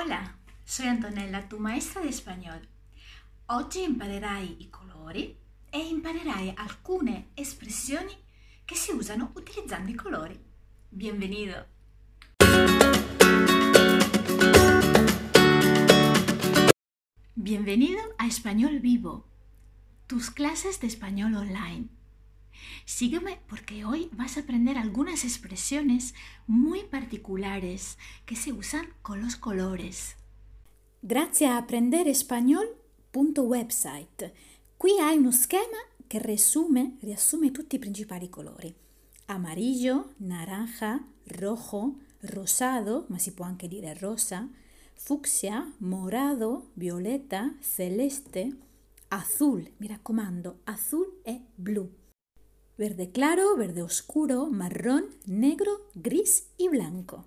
Hola, soy Antonella, tu maestra di spagnolo. Oggi imparerai i colori e imparerai alcune espressioni che si usano utilizzando i colori. Bienvenido! Bienvenido a Español Vivo, tus clases de español online. Sígueme porque hoy vas a aprender algunas expresiones muy particulares que se usan con los colores. Grazie a aprenderespagnol.website. Qui hai uno schema che riassume, riassume tutti i principali colori. Amarillo, naranja, rojo, rosado, ma si può anche dire rosa, fucsia, morado, violeta, celeste, azul, mi raccomando, azul e blu. Verde claro, verde oscuro, marrón, negro, gris y blanco.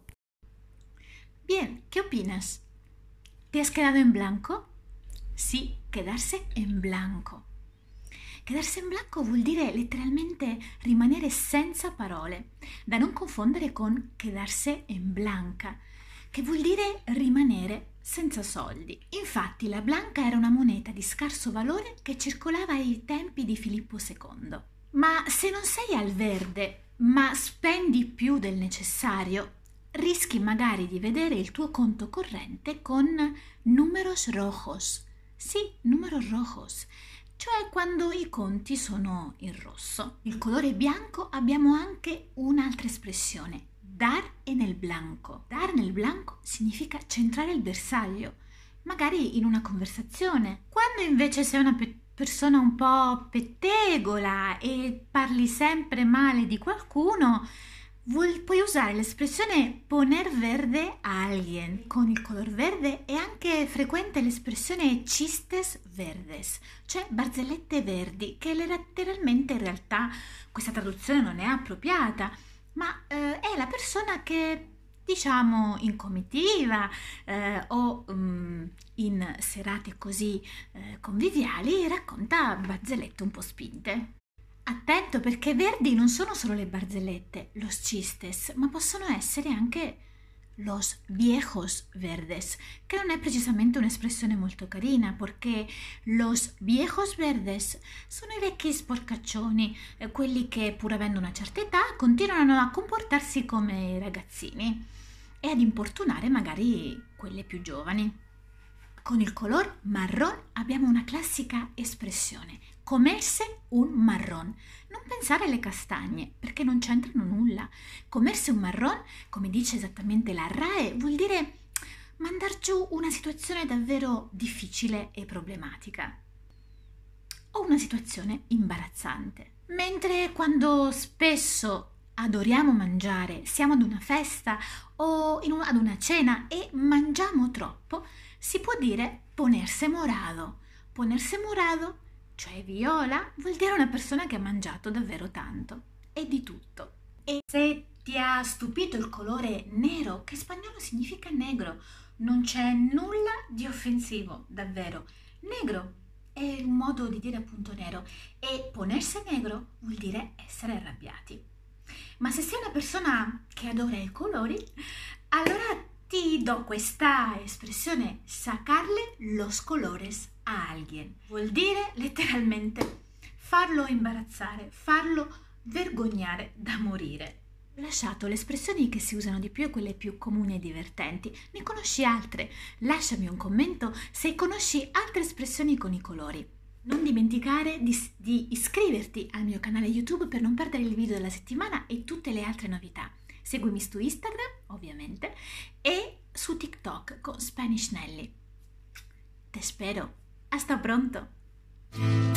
Bien, ¿qué opinas? ¿Te has quedado en blanco? Sì, quedarse in blanco. Quedarse in blanco vuol dire letteralmente rimanere senza parole, da non confondere con quedarse in blanca, che vuol dire rimanere senza soldi. Infatti la blanca era una moneta di scarso valore che circolava ai tempi di Filippo II. Ma se non sei al verde, ma spendi più del necessario, rischi magari di vedere il tuo conto corrente con numeros rojos. Sì, numeros rojos, cioè quando i conti sono in rosso. Il colore bianco abbiamo anche un'altra espressione, dar en el blanco. Dar nel blanco significa centrare il bersaglio, magari in una conversazione. Quando invece sei una pe- persona un po' pettegola e parli sempre male di qualcuno, vuoi, puoi usare l'espressione poner verde a alguien. Con il color verde è anche frequente l'espressione chistes verdes, cioè barzellette verdi, che letteralmente in realtà questa traduzione non è appropriata, ma eh, è la persona che diciamo in comitiva eh, o um, in serate così eh, conviviali racconta barzellette un po' spinte. Attento perché verdi non sono solo le barzellette, los chistes, ma possono essere anche los viejos verdes, che non è precisamente un'espressione molto carina, perché los viejos verdes sono i vecchi sporcaccioni, eh, quelli che pur avendo una certa età continuano a comportarsi come ragazzini e ad importunare magari quelle più giovani. Con il color marron abbiamo una classica espressione, comerse un marron. Non pensare alle castagne, perché non c'entrano nulla. Comerse un marron, come dice esattamente la RAE, vuol dire mandar giù una situazione davvero difficile e problematica. O una situazione imbarazzante. Mentre quando spesso adoriamo mangiare, siamo ad una festa o un, ad una cena e mangiamo troppo, si può dire ponerse morado. Ponerse morado, cioè viola, vuol dire una persona che ha mangiato davvero tanto e di tutto. E se ti ha stupito il colore nero, che in spagnolo significa negro, non c'è nulla di offensivo, davvero. Negro è un modo di dire appunto nero e ponersi negro vuol dire essere arrabbiati. Ma se sei una persona che adora i colori, allora ti do questa espressione sacarle los colores a alguien. Vuol dire letteralmente farlo imbarazzare, farlo vergognare da morire. Ho lasciato le espressioni che si usano di più e quelle più comuni e divertenti. Ne conosci altre? Lasciami un commento se conosci altre espressioni con i colori. Non dimenticare di, di, iscriverti al mio canale YouTube per non perdere il video della settimana e tutte le altre novità. Seguimi su Instagram, ovviamente, e su TikTok con Spanish Nelly. Te spero. Hasta pronto.